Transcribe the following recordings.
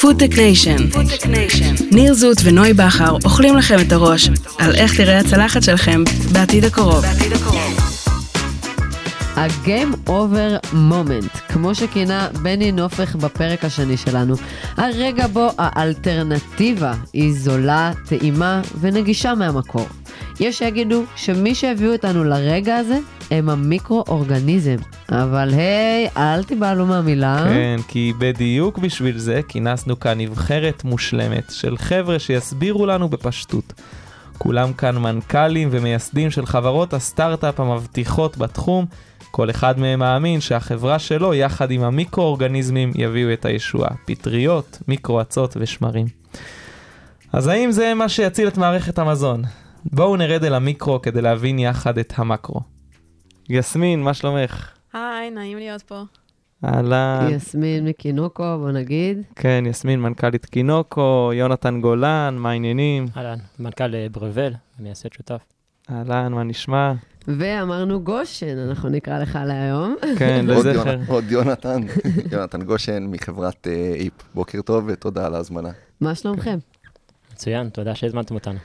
FoodTech Nation. ניר זוט ונוי בכר אוכלים לכם את הראש על איך תראה הצלחת שלכם בעתיד הקרוב. ה-game over moment, כמו שכינה בני נופך בפרק השני שלנו, הרגע בו האלטרנטיבה היא זולה, טעימה ונגישה מהמקור. יש שיגידו שמי שהביאו אותנו לרגע הזה הם המיקרו-אורגניזם. אבל היי, אל תיבהלו מהמילה. כן, כי בדיוק בשביל זה כינסנו כאן נבחרת מושלמת של חבר'ה שיסבירו לנו בפשטות. כולם כאן מנכ"לים ומייסדים של חברות הסטארט-אפ המבטיחות בתחום. כל אחד מהם מאמין שהחברה שלו, יחד עם המיקרו-אורגניזמים, יביאו את הישועה. פטריות, מיקרו-אצות ושמרים. אז האם זה מה שיציל את מערכת המזון? בואו נרד אל המיקרו כדי להבין יחד את המקרו. יסמין, מה שלומך? היי, נעים להיות פה. אהלן. יסמין מקינוקו, בוא נגיד. כן, יסמין, מנכ"לית קינוקו, יונתן גולן, מה העניינים? אהלן, מנכ"ל אה, ברבל, מייסד שותף. אהלן, מה נשמע? ואמרנו גושן, אנחנו נקרא לך להיום. כן, לזכר. עוד יונתן, יונתן גושן מחברת אה, איפ. בוקר טוב ותודה על ההזמנה. מה שלומכם? מצוין, תודה שהזמנתם אותנו.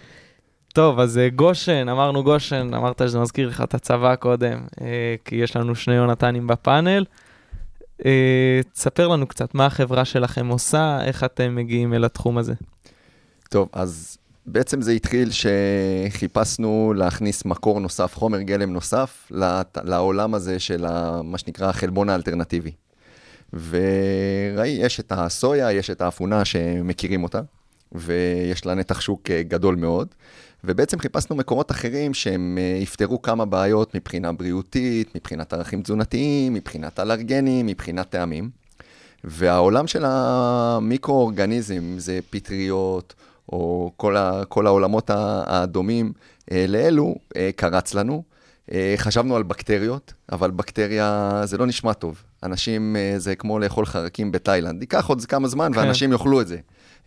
טוב, אז אה, גושן, אמרנו גושן, אמרת שזה מזכיר לך את הצבא קודם, אה, כי יש לנו שני יונתנים בפאנל. אה, תספר לנו קצת מה החברה שלכם עושה, איך אתם מגיעים אל התחום הזה. טוב, אז בעצם זה התחיל שחיפשנו להכניס מקור נוסף, חומר גלם נוסף, לעולם הזה של מה שנקרא החלבון האלטרנטיבי. וראי, יש את הסויה, יש את האפונה שמכירים אותה, ויש לה נתח שוק גדול מאוד. ובעצם חיפשנו מקורות אחרים שהם אה, יפתרו כמה בעיות מבחינה בריאותית, מבחינת ערכים תזונתיים, מבחינת אלרגנים, מבחינת טעמים. והעולם של המיקרואורגניזם, זה פטריות, או כל, ה, כל העולמות הדומים אה, לאלו, אה, קרץ לנו. חשבנו על בקטריות, אבל בקטריה זה לא נשמע טוב. אנשים, זה כמו לאכול חרקים בתאילנד. ייקח עוד כמה זמן כן. ואנשים יאכלו את זה.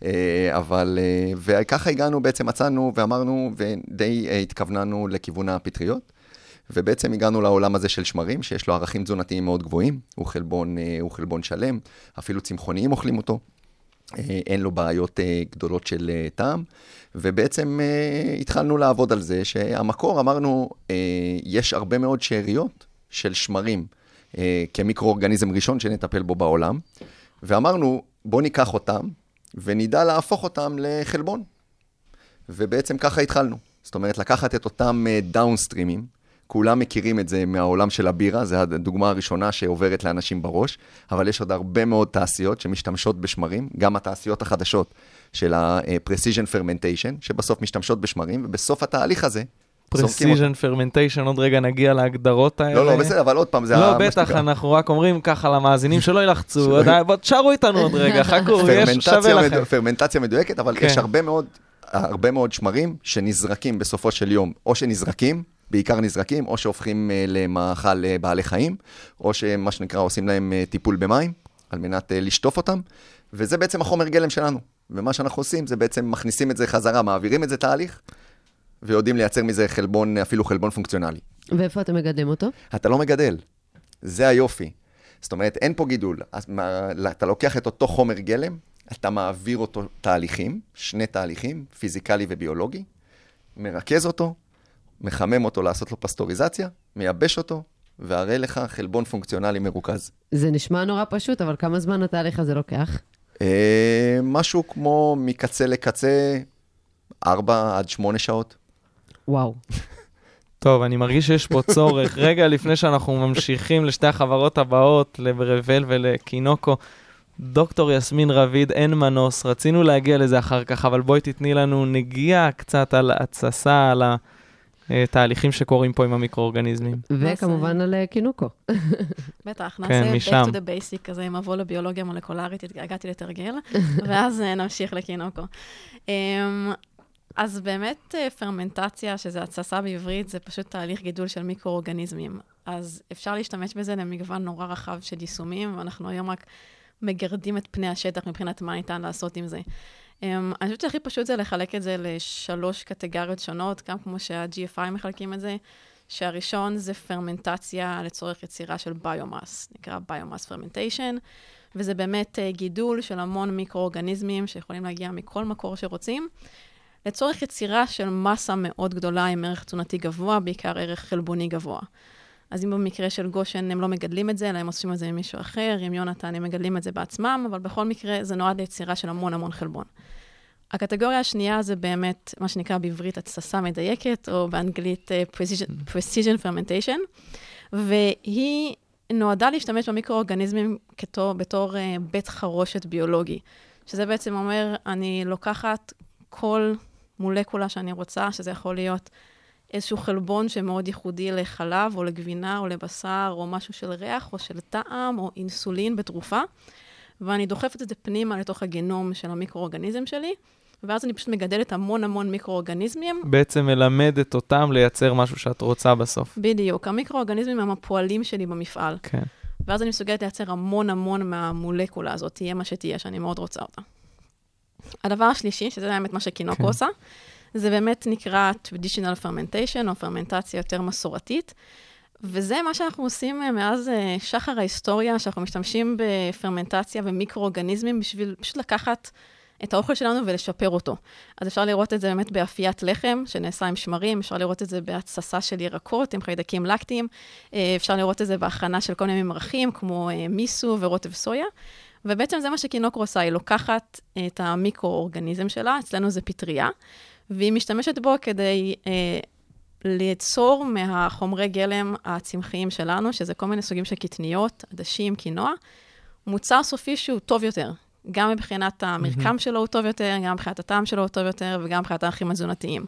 אה, אבל, אה, וככה הגענו, בעצם מצאנו ואמרנו, ודי אה, התכווננו לכיוון הפטריות. ובעצם הגענו לעולם הזה של שמרים, שיש לו ערכים תזונתיים מאוד גבוהים, הוא חלבון, הוא חלבון שלם, אפילו צמחוניים אוכלים אותו, אין לו בעיות גדולות של טעם, ובעצם התחלנו לעבוד על זה, שהמקור, אמרנו, יש הרבה מאוד שאריות של שמרים כמיקרואורגניזם ראשון שנטפל בו בעולם, ואמרנו, בוא ניקח אותם ונדע להפוך אותם לחלבון. ובעצם ככה התחלנו. זאת אומרת, לקחת את אותם דאונסטרימים, כולם מכירים את זה מהעולם של הבירה, זו הדוגמה הראשונה שעוברת לאנשים בראש, אבל יש עוד הרבה מאוד תעשיות שמשתמשות בשמרים, גם התעשיות החדשות של ה-precision fermentation, שבסוף משתמשות בשמרים, ובסוף התהליך הזה. Precision fermentation, עוד רגע נגיע להגדרות האלה. לא, לא, בסדר, אבל עוד פעם, זה... לא, בטח. אנחנו רק אומרים ככה למאזינים שלא ילחצו, עדיין- בוא תשארו איתנו עוד רגע, חכו, יש, שווה לכם. פרמנטציה מדויקת, אבל כן. יש הרבה מאוד, הרבה מאוד שמרים שנזרקים בסופו של יום, או שנזרקים, בעיקר נזרקים, או שהופכים אה, למאכל אה, בעלי חיים, או שמה שנקרא עושים להם אה, טיפול במים, על מנת לשטוף אותם, וזה בעצם החומר גלם שלנו. ומה שאנחנו עושים זה בעצם מכניסים את זה חזרה, מעבירים את זה תהליך, ויודעים לייצר מזה חלבון, אפילו חלבון פונקציונלי. ואיפה אתם מגדלים אותו? אתה לא מגדל. זה היופי. זאת אומרת, אין פה גידול. אתה לוקח את אותו חומר גלם, אתה מעביר אותו תהליכים, שני תהליכים, פיזיקלי וביולוגי, מרכז אותו, מחמם אותו לעשות לו פסטוריזציה, מייבש אותו, והרי לך חלבון פונקציונלי מרוכז. זה נשמע נורא פשוט, אבל כמה זמן התהליך הזה לוקח? אה, משהו כמו מקצה לקצה, 4 עד 8 שעות. וואו. טוב, אני מרגיש שיש פה צורך. רגע לפני שאנחנו ממשיכים לשתי החברות הבאות, לברבל ולקינוקו, דוקטור יסמין רביד, אין מנוס, רצינו להגיע לזה אחר כך, אבל בואי תתני לנו נגיעה קצת על התססה, על התהליכים שקורים פה עם המיקרואורגניזמים. וכמובן על אה, קינוקו. בטח, כן, נעשה back to the basic כזה, מבוא לביולוגיה מולקולרית, התגעגעתי לתרגל, ואז אה, נמשיך לקינוקו. אז באמת אה, פרמנטציה, שזה התססה בעברית, זה פשוט תהליך גידול של מיקרואורגניזמים. אז אפשר להשתמש בזה למגוון נורא רחב של יישומים, ואנחנו היום רק מגרדים את פני השטח מבחינת מה ניתן לעשות עם זה. Um, אני חושבת שהכי פשוט זה לחלק את זה לשלוש קטגוריות שונות, גם כמו שה-GFI מחלקים את זה, שהראשון זה פרמנטציה לצורך יצירה של biomass, נקרא biomass fermentation, וזה באמת אה, גידול של המון מיקרואורגניזמים שיכולים להגיע מכל מקור שרוצים, לצורך יצירה של מסה מאוד גדולה עם ערך תזונתי גבוה, בעיקר ערך חלבוני גבוה. אז אם במקרה של גושן הם לא מגדלים את זה, אלא הם עושים את זה עם מישהו אחר, עם יונתן הם מגדלים את זה בעצמם, אבל בכל מקרה זה נועד ליצירה של המון המון חלבון. הקטגוריה השנייה זה באמת מה שנקרא בעברית התססה מדייקת, או באנגלית uh, precision, precision fermentation, והיא נועדה להשתמש במיקרואורגניזמים כתור, בתור uh, בית חרושת ביולוגי, שזה בעצם אומר, אני לוקחת כל מולקולה שאני רוצה, שזה יכול להיות איזשהו חלבון שמאוד ייחודי לחלב, או לגבינה, או לבשר, או משהו של ריח, או של טעם, או אינסולין בתרופה, ואני דוחפת את זה פנימה לתוך הגנום של המיקרואורגניזם שלי, ואז אני פשוט מגדלת המון המון מיקרואורגניזמים. בעצם מלמדת אותם לייצר משהו שאת רוצה בסוף. בדיוק, המיקרואורגניזמים הם הפועלים שלי במפעל. כן. ואז אני מסוגלת לייצר המון המון מהמולקולה הזאת, תהיה מה שתהיה, שאני מאוד רוצה אותה. הדבר השלישי, שזה באמת מה שקינוק כן. עושה, זה באמת נקרא traditional fermentation, או פרמנטציה יותר מסורתית. וזה מה שאנחנו עושים אה, מאז אה, שחר ההיסטוריה, שאנחנו משתמשים בפרמנטציה ומיקרואורגניזמים בשביל פשוט לקחת את האוכל שלנו ולשפר אותו. אז אפשר לראות את זה באמת באפיית לחם, שנעשה עם שמרים, אפשר לראות את זה בהתססה של ירקות עם חיידקים לקטיים, אה, אפשר לראות את זה בהכנה של כל מיני ממרחים, כמו מיסו ורוטב סויה. ובעצם זה מה שקינוקרו עושה, היא לוקחת את המיקרואורגניזם שלה, אצלנו זה פטריה, והיא משתמשת בו כדי אה, ליצור מהחומרי גלם הצמחיים שלנו, שזה כל מיני סוגים של קטניות, עדשים, קינוע, מוצר סופי שהוא טוב יותר. גם מבחינת המרקם mm-hmm. שלו הוא טוב יותר, גם מבחינת הטעם שלו הוא טוב יותר, וגם מבחינת הערכים התזונתיים.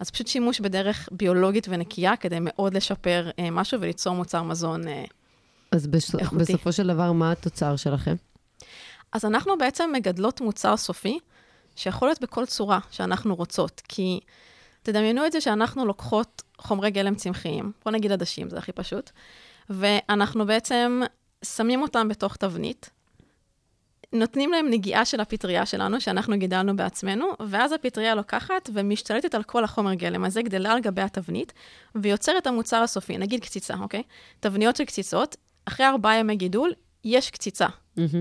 אז פשוט שימוש בדרך ביולוגית ונקייה כדי מאוד לשפר אה, משהו וליצור מוצר מזון אה, אז בש... איכותי. בסופו של דבר, מה התוצר שלכם? אז אנחנו בעצם מגדלות מוצר סופי, שיכול להיות בכל צורה שאנחנו רוצות. כי תדמיינו את זה שאנחנו לוקחות חומרי גלם צמחיים, בוא נגיד עדשים, זה הכי פשוט, ואנחנו בעצם שמים אותם בתוך תבנית, נותנים להם נגיעה של הפטריה שלנו, שאנחנו גידלנו בעצמנו, ואז הפטריה לוקחת ומשתלטת על כל החומר גלם הזה, גדלה על גבי התבנית, ויוצרת את המוצר הסופי, נגיד קציצה, אוקיי? תבניות של קציצות, אחרי ארבעה ימי גידול, יש קציצה.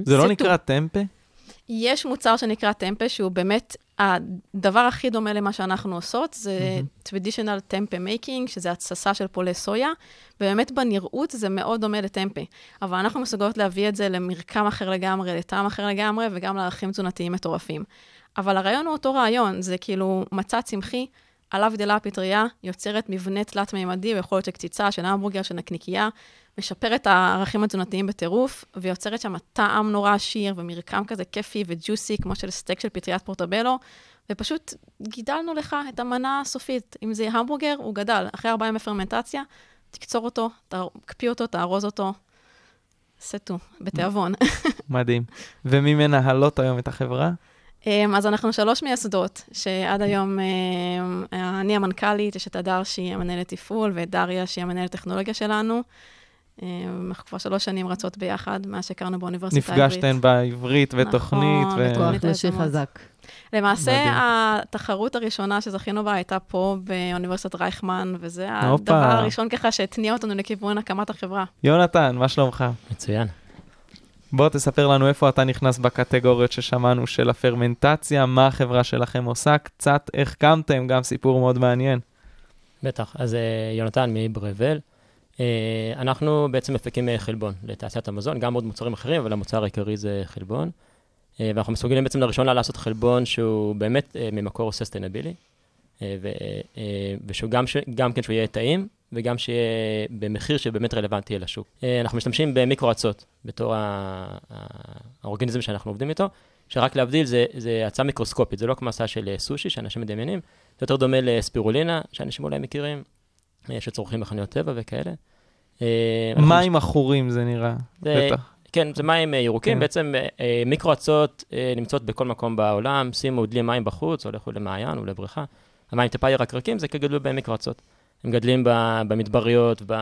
זה לא נקרא טמפה? יש מוצר שנקרא טמפה, שהוא באמת, הדבר הכי דומה למה שאנחנו עושות, זה traditional טמפה making, שזה התססה של פולי סויה, ובאמת בנראות זה מאוד דומה לטמפה. אבל אנחנו מסוגלות להביא את זה למרקם אחר לגמרי, לטעם אחר לגמרי, וגם לערכים תזונתיים מטורפים. אבל הרעיון הוא אותו רעיון, זה כאילו מצע צמחי, עליו גדלה הפטריה, יוצרת מבנה תלת-מימדי ויכולת של קציצה, של המבורגר, של נקניקייה, משפר את הערכים התזונתיים בטירוף, ויוצרת שם טעם נורא עשיר ומרקם כזה כיפי וג'וסי, כמו של סטייק של פטריית פורטובלו, ופשוט גידלנו לך את המנה הסופית. אם זה המבורגר, הוא גדל. אחרי ארבעה ימי פרמנטציה, תקצור אותו, תקפיא אותו, תארוז אותו, סטו, בתיאבון. מדהים. ומי מנהלות היום את החברה? אמ, אז אנחנו שלוש מייסדות, שעד היום אמ, אני המנכ"לית, יש את הדר שהיא המנהלת תפעול, ואת דריה שהיא המנהלת טכנולוגיה שלנו. אמ, אנחנו כבר שלוש שנים רצות ביחד, מאז שהכרנו באוניברסיטה העברית. נפגשתן בעברית ותוכנית. נכון, ו- וכל- כוח תוכנית נשי. חזק. למעשה. התחרות הראשונה שזכינו בה הייתה פה באוניברסיטת רייכמן, וזה. הדבר הראשון ככה שהתניע אותנו לכיוון הקמת החברה. יונתן, מה שלומך? מצוין. בוא תספר לנו איפה אתה נכנס בקטגוריות ששמענו של הפרמנטציה, מה החברה שלכם עושה, קצת איך קמתם, גם סיפור מאוד מעניין. בטח. אז אה, יונתן מברבל. אה, אנחנו בעצם מפיקים אה, חלבון לתעשיית המזון, גם עוד מוצרים אחרים, אבל המוצר העיקרי זה חלבון. ואנחנו מסוגלים בעצם לראשונה לעשות חלבון שהוא באמת ממקור ססטיינבילי, ושהוא גם. גם כן שהוא יהיה טעים, וגם שיהיה במחיר שבאמת רלוונטי אל השוק. אה, אנחנו משתמשים במיקרו-אצות בתור האורגניזם שאנחנו עובדים איתו, שרק להבדיל, זה, זה הצעה מיקרוסקופית, זה לא כמו הצעה של אה, סושי, שאנשים מדמיינים, זה יותר דומה לספירולינה, שאנשים אולי מכירים, אה, שצורכים בחנויות טבע וכאלה. מים עכורים זה נראה, זה- בטח. כן, זה מים ירוקים, כן. בעצם מיקרו-אצות נמצאות בכל מקום בעולם, שימו דלי מים בחוץ, או לכו למעיין או לבריכה. המים טיפה ירקרקים, זה כגדלו במיקרו-אצות. הם גדלים ב- במדבריות, ב-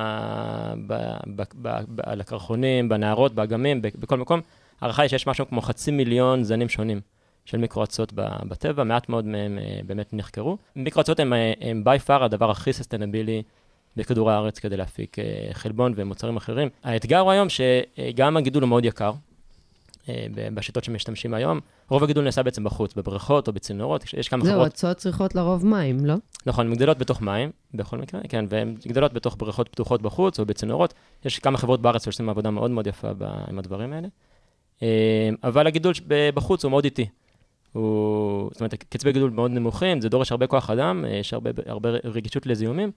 ב- ב- ב- ב- על הקרחונים, בנהרות, באגמים, ב- בכל מקום. ההערכה היא שיש משהו כמו חצי מיליון זנים שונים של מיקרו-אצות ב- בטבע, מעט מאוד מהם אה, באמת נחקרו. מיקרו-אצות הם, אה, הם by far הדבר הכי ססטנבילי בכדור הארץ כדי להפיק אה, חלבון ומוצרים אחרים. האתגר הוא היום שגם הגידול הוא מאוד יקר, ב- בשיטות שמשתמשים היום. רוב הגידול נעשה בעצם בחוץ, בבריכות או בצינורות, יש- כמה זהו, חברות, אצות צריכות לרוב מים, לא? נכון, הן גדלות בתוך מים, בכל מקרה, כן, והן גדלות בתוך בריכות פתוחות בחוץ או בצינורות. יש כמה חברות בארץ שעושים עבודה מאוד מאוד יפה עם הדברים האלה. אה, אבל הגידול בחוץ הוא מאוד איטי. הוא, זאת אומרת, קצבי גידול מאוד נמוכים, זה דורש הרבה כוח אדם, אה, יש הרבה, הרבה רגישות לזיהומים,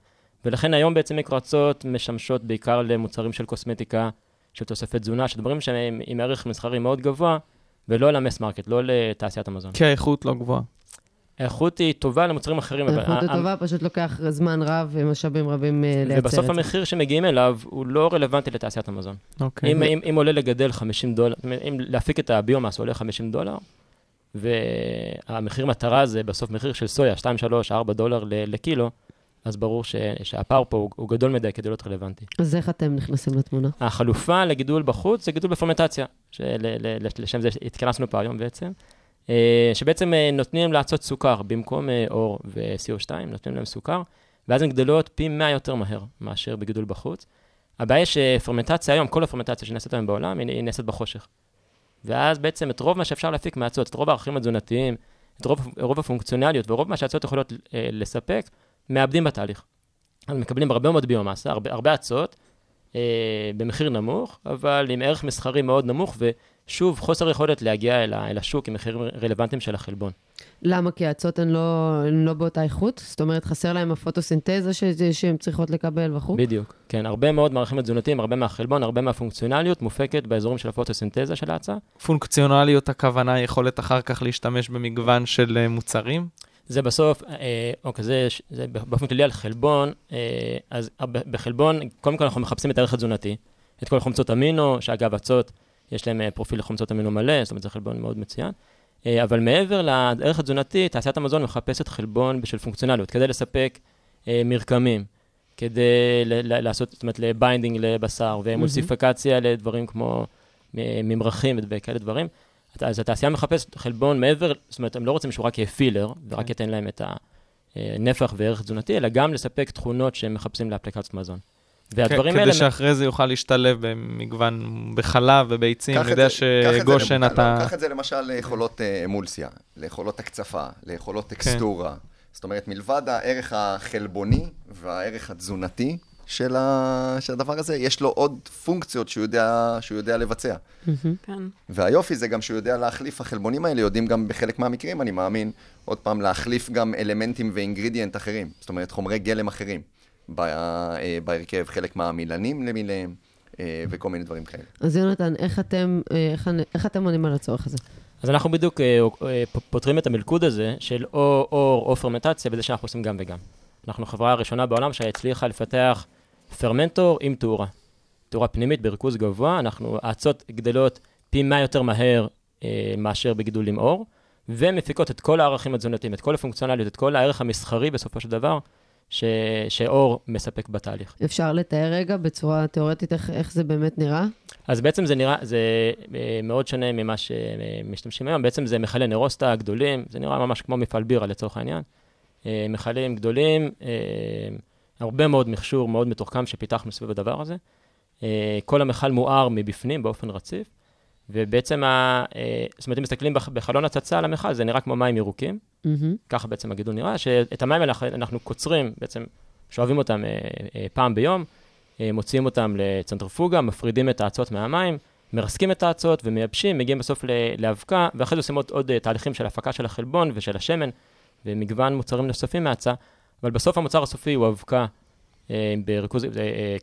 ולכן היום בעצם מקרצות משמשות בעיקר למוצרים של קוסמטיקה, של תוספי תזונה, של דברים שהם עם ערך מסחרי מאוד גבוה, ולא ל mass market, לא לתעשיית המזון. כי האיכות לא גבוהה. האיכות היא טובה למוצרים אחרים, האיכות ה- הטובה פשוט לוקח זמן רב ומשאבים רבים אה, לייצר את זה. ובסוף המחיר שמגיעים אליו הוא לא רלוונטי לתעשיית המזון. אוקיי. אם, אם, אם עולה לגדל 50 דולר, אם להפיק את ה biomass עולה 50 דולר, והמחיר מטרה זה בסוף מחיר של סויה, 2, 3, 4 דולר ל- לקילו, אז ברור ש, שהפער פה הוא, הוא גדול מדי כדי להיות רלוונטי. אז איך אתם נכנסים לתמונה? החלופה לגידול בחוץ זה גידול בפרמנטציה, שלשם זה התכנסנו פה היום בעצם, אה, שבעצם אה, נותנים לעצות סוכר, במקום אה, אור ו-CO2, נותנים להם סוכר, ואז הן גדלות פי 100 יותר מהר מאשר בגידול בחוץ. הבעיה היא שפרמנטציה היום, כל הפרמנטציה שנעשית היום בעולם, היא, היא נעשית בחושך. ואז בעצם את רוב מה שאפשר להפיק מהאצות, את רוב הערכים התזונתיים, את רוב, רוב הפונקציונליות ורוב מה שהאצות יכולות אה, לספק, מאבדים בתהליך. אז מקבלים הרבה מאוד ביומאסה, הרבה, הרבה אצות, אה, במחיר נמוך, אבל עם ערך מסחרי מאוד נמוך, ושוב, חוסר יכולת להגיע אל, ה- אל השוק עם מחירים רלוונטיים של החלבון. למה? כי האצות הן לא, הן לא באותה איכות? זאת אומרת, חסר להם הפוטוסינתזה ש- שהן צריכות לקבל וכו'? בדיוק. כן, הרבה מאוד מערכים תזונתיים, הרבה מהחלבון, הרבה מהפונקציונליות מופקת באזורים של הפוטוסינתזה של ההצעה. פונקציונליות הכוונה יכולת אחר כך להשתמש במגוון של אה, מוצרים. זה בסוף, אה, אוקיי, זה, זה באופן כללי על חלבון, אה, אז ב- בחלבון, קודם כל אנחנו מחפשים את הערך התזונתי, את כל חומצות אמינו, שאגב, אצות, יש להם אה, פרופיל לחומצות אמינו מלא, זאת אומרת, זה חלבון מאוד מצוין. אה, אבל מעבר לערך התזונתי, תעשיית המזון מחפשת חלבון בשביל פונקציונליות, כדי לספק אה, מרקמים, כדי לעשות, זאת אומרת, ל binding לבשר, ואמולסיפיקציה לדברים כמו אה, ממרחים וכאלה דברים. אז התעשייה מחפשת חלבון מעבר, זאת אומרת, הם לא רוצים שהוא רק יהיה פילר, ורק ייתן להם את הנפח וערך תזונתי, אלא גם לספק תכונות שהם מחפשים לאפליקציות מזון. והדברים כן, האלה... כדי שאחרי זה יוכל להשתלב במגוון, בחלב וביצים. אני יודע שגושן אתה... קח את זה למשל ליכולות אה, אמולסיה, ליכולות הקצפה, ליכולות טקסטורה. זאת אומרת, מלבד הערך החלבוני והערך התזונתי של, ה... של הדבר הזה, יש לו עוד פונקציות שהוא יודע, שהוא יודע לבצע. כן. והיופי זה גם שהוא יודע להחליף, החלבונים האלה יודעים גם בחלק מהמקרים, אני מאמין, עוד פעם, להחליף גם אלמנטים ואינגרידיאנט אחרים, זאת אומרת, חומרי גלם אחרים ב- אה, בהרכב, חלק מהמילנים למיניהם, אה, וכל מיני דברים כאלה. אז יונתן, איך אתם, אה, איך, איך אתם עונים על הצורך הזה? אז אנחנו בדיוק פותרים את המלכוד הזה של או אור או פרמנטציה בזה שאנחנו עושים גם וגם. אנחנו החברה הראשונה בעולם שהצליחה לפתח פרמנטור עם תאורה. תאורה פנימית בריכוז גבוה, אנחנו, האצות גדלות פי 100 יותר מהר אה, מאשר בגידול עם אור, ומפיקות את כל הערכים התזונתיים, את כל הפונקציונליות, את כל הערך המסחרי בסופו של דבר, ש, שאור מספק בתהליך. אפשר לתאר רגע בצורה תיאורטית איך, איך זה באמת נראה? אז בעצם זה נראה, זה אה, מאוד שונה ממה שמשתמשים היום, בעצם זה מכלי נרוסטה גדולים, זה נראה ממש כמו מפעל בירה לצורך העניין. אה, מכלים גדולים, אה, הרבה מאוד מכשור מאוד מתוחכם שפיתחנו סביב הדבר הזה. אה, כל המכל מואר מבפנים באופן רציף, ובעצם, ה, אה, זאת אומרת, אם מסתכלים בח- בחלון הצצה על המכל, זה נראה כמו מים ירוקים, מהמם. ככה בעצם הגידול נראה, שאת המים האלה אנחנו- אנחנו קוצרים, בעצם שואבים אותם אה, פעם ביום, מוציאים אותם לצנטריפוגה, מפרידים את האצות מהמים, מרסקים את האצות ומייבשים, מגיעים בסוף לאבקה, ואחרי זה עושים עוד, עוד תהליכים של הפקה של החלבון ושל השמן, ומגוון מוצרים נוספים מהאצה, אבל בסוף המוצר הסופי הוא אבקה אה, בריכוז,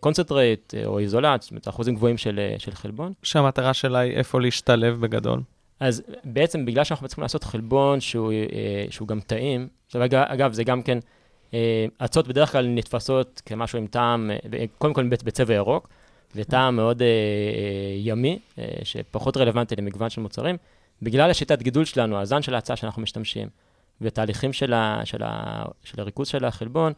concentrate או isolate, זאת אומרת, אחוזים גבוהים של, אה, של חלבון. שהמטרה שלה היא איפה להשתלב בגדול. אז בעצם בגלל שאנחנו צריכים לעשות חלבון שהוא, אה, שהוא גם טעים, עכשיו אגב, זה גם כן, אה, אצות בדרך כלל נתפסות כמשהו עם טעם, אה, קודם כל בצ- בצבע ירוק, וטעם מאוד אה, אה, ימי, אה, שפחות רלוונטי למגוון של מוצרים. בגלל השיטת גידול שלנו, הזן של ההצעה שאנחנו משתמשים, ותהליכים של, ה, של, ה, של הריכוז של החלבון,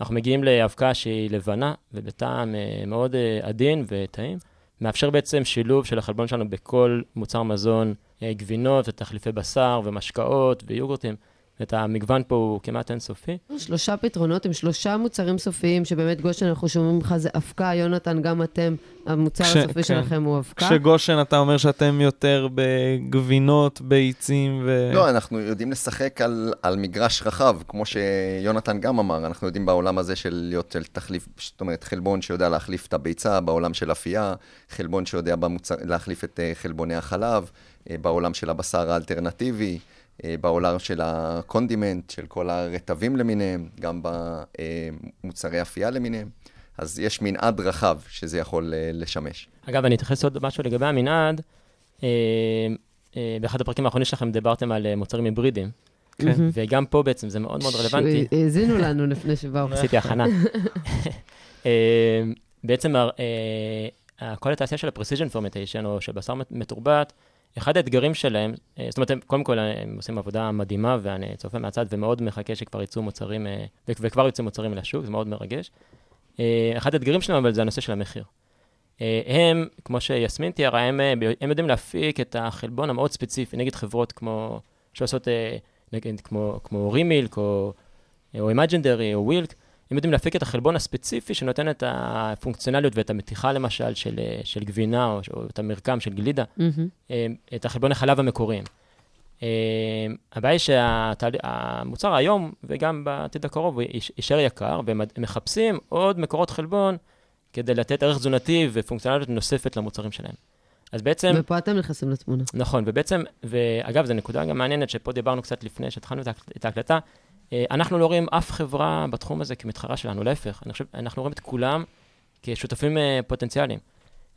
אנחנו מגיעים לאבקה שהיא לבנה ובטעם אה, מאוד אה, עדין וטעים. מאפשר בעצם שילוב של החלבון שלנו בכל מוצר מזון, אה, גבינות ותחליפי בשר ומשקאות ויוגורטים. אומרת, המגוון פה הוא כמעט אינסופי. שלושה פתרונות עם שלושה מוצרים סופיים, שבאמת גושן, אנחנו שומעים ממך, זה אבקה, יונתן, גם אתם, המוצר כש- הסופי כן. שלכם הוא אבקה. כש גושן אתה אומר שאתם יותר בגבינות, ביצים ו... לא, אנחנו יודעים לשחק על, על מגרש רחב, כמו שיונתן גם אמר, אנחנו יודעים בעולם הזה של להיות של תחליף, זאת אומרת, חלבון שיודע להחליף את הביצה, בעולם של אפייה, חלבון שיודע במוצר, להחליף את אה, חלבוני החלב, אה, בעולם של הבשר האלטרנטיבי, אה, בעולם של ה condiment, של כל הרטבים למיניהם, גם במוצרי אפייה למיניהם. אז יש מנעד רחב שזה יכול אה, לשמש. אגב, אני אתייחס עוד משהו לגבי המנעד. אה, באחד הפרקים האחרונים שלכם דיברתם על מוצרים היברידיים, כן. וגם פה בעצם זה מאוד מאוד רלוונטי. האזינו לנו לפני שבאו. עשיתי הכנה. בעצם כל התעשייה של ה-precision fermentation, או של בשר מתורבת, אחד האתגרים שלהם, אה, זאת אומרת, קודם כל הם עושים עבודה מדהימה, ואני צופה מהצד ומאוד מחכה שכבר יצאו מוצרים, אה, וכבר יצאו מוצרים לשוק, זה מאוד מרגש. אה, אחד האתגרים שלהם, אבל זה הנושא של המחיר. הם, כמו שיסמין תיארה, הם, הם יודעים להפיק את החלבון המאוד ספציפי, נגיד חברות כמו, שעושות, נגיד כמו, כמו רימילק, או, או אימג'ינדרי, או ווילק, הם יודעים להפיק את החלבון הספציפי שנותן את הפונקציונליות ואת המתיחה למשל של, של גבינה, או, או את המרקם של גלידה. אה, את החלבון החלב המקוריים. אה, הבעיה היא שהמוצר היום, וגם בעתיד הקרוב, הוא ייש- יישאר יקר, והם מחפשים עוד מקורות חלבון כדי לתת ערך תזונתי ופונקציונליות נוספת למוצרים שלהם. אז בעצם, ופה אתם נכנסים לתמונה. נכון, ובעצם, ואגב, זו נקודה גם מעניינת, שפה דיברנו קצת לפני שהתחלנו את ההק- את ההקלטה, אנחנו לא רואים אף חברה בתחום הזה כמתחרה שלנו, להפך, אני חושב, אנחנו רואים את כולם כשותפים אה, פוטנציאליים.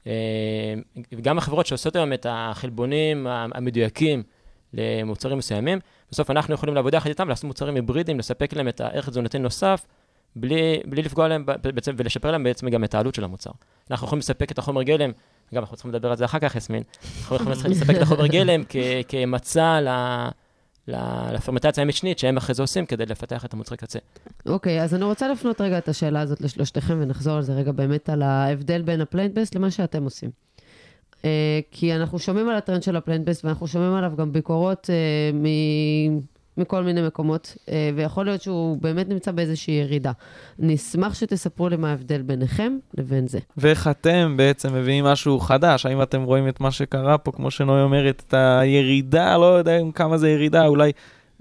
אה, וגם החברות שעושות היום את החלבונים המדויקים למוצרים מסוימים, בסוף אנחנו יכולים לעבוד יחד איתם, לעשות מוצרים היברידיים, לספק להם את הערך התזונתי נוסף, בלי, בלי לפגוע להם, בעצם, ולשפר להם בעצם גם את העלות של המוצר. אנחנו יכולים לספק את החומר גלם, אגב, אנחנו צריכים לדבר על זה אחר כך, יסמין, אנחנו יכולים לספק את החומר גלם כ- כמצע ל... ל- לפרמנטציה המשנית שהם אחרי זה עושים כדי לפתח את המוצרי קצה. אוקיי, אז אני רוצה לפנות רגע את השאלה הזאת לשלושתכם, ונחזור על זה רגע באמת על ההבדל בין ה plant-based למה שאתם עושים. Uh, כי אנחנו שומעים על הטרנד של ה plant-based, ואנחנו שומעים עליו גם ביקורות uh. מכל מיני מקומות, uh, ויכול להיות שהוא באמת נמצא באיזושהי ירידה. נשמח שתספרו לי מה ההבדל ביניכם לבין זה. ואיך אתם בעצם מביאים משהו חדש? האם אתם רואים את מה שקרה פה, כמו שנוי אומרת, את הירידה, לא יודע אם כמה זה ירידה, אולי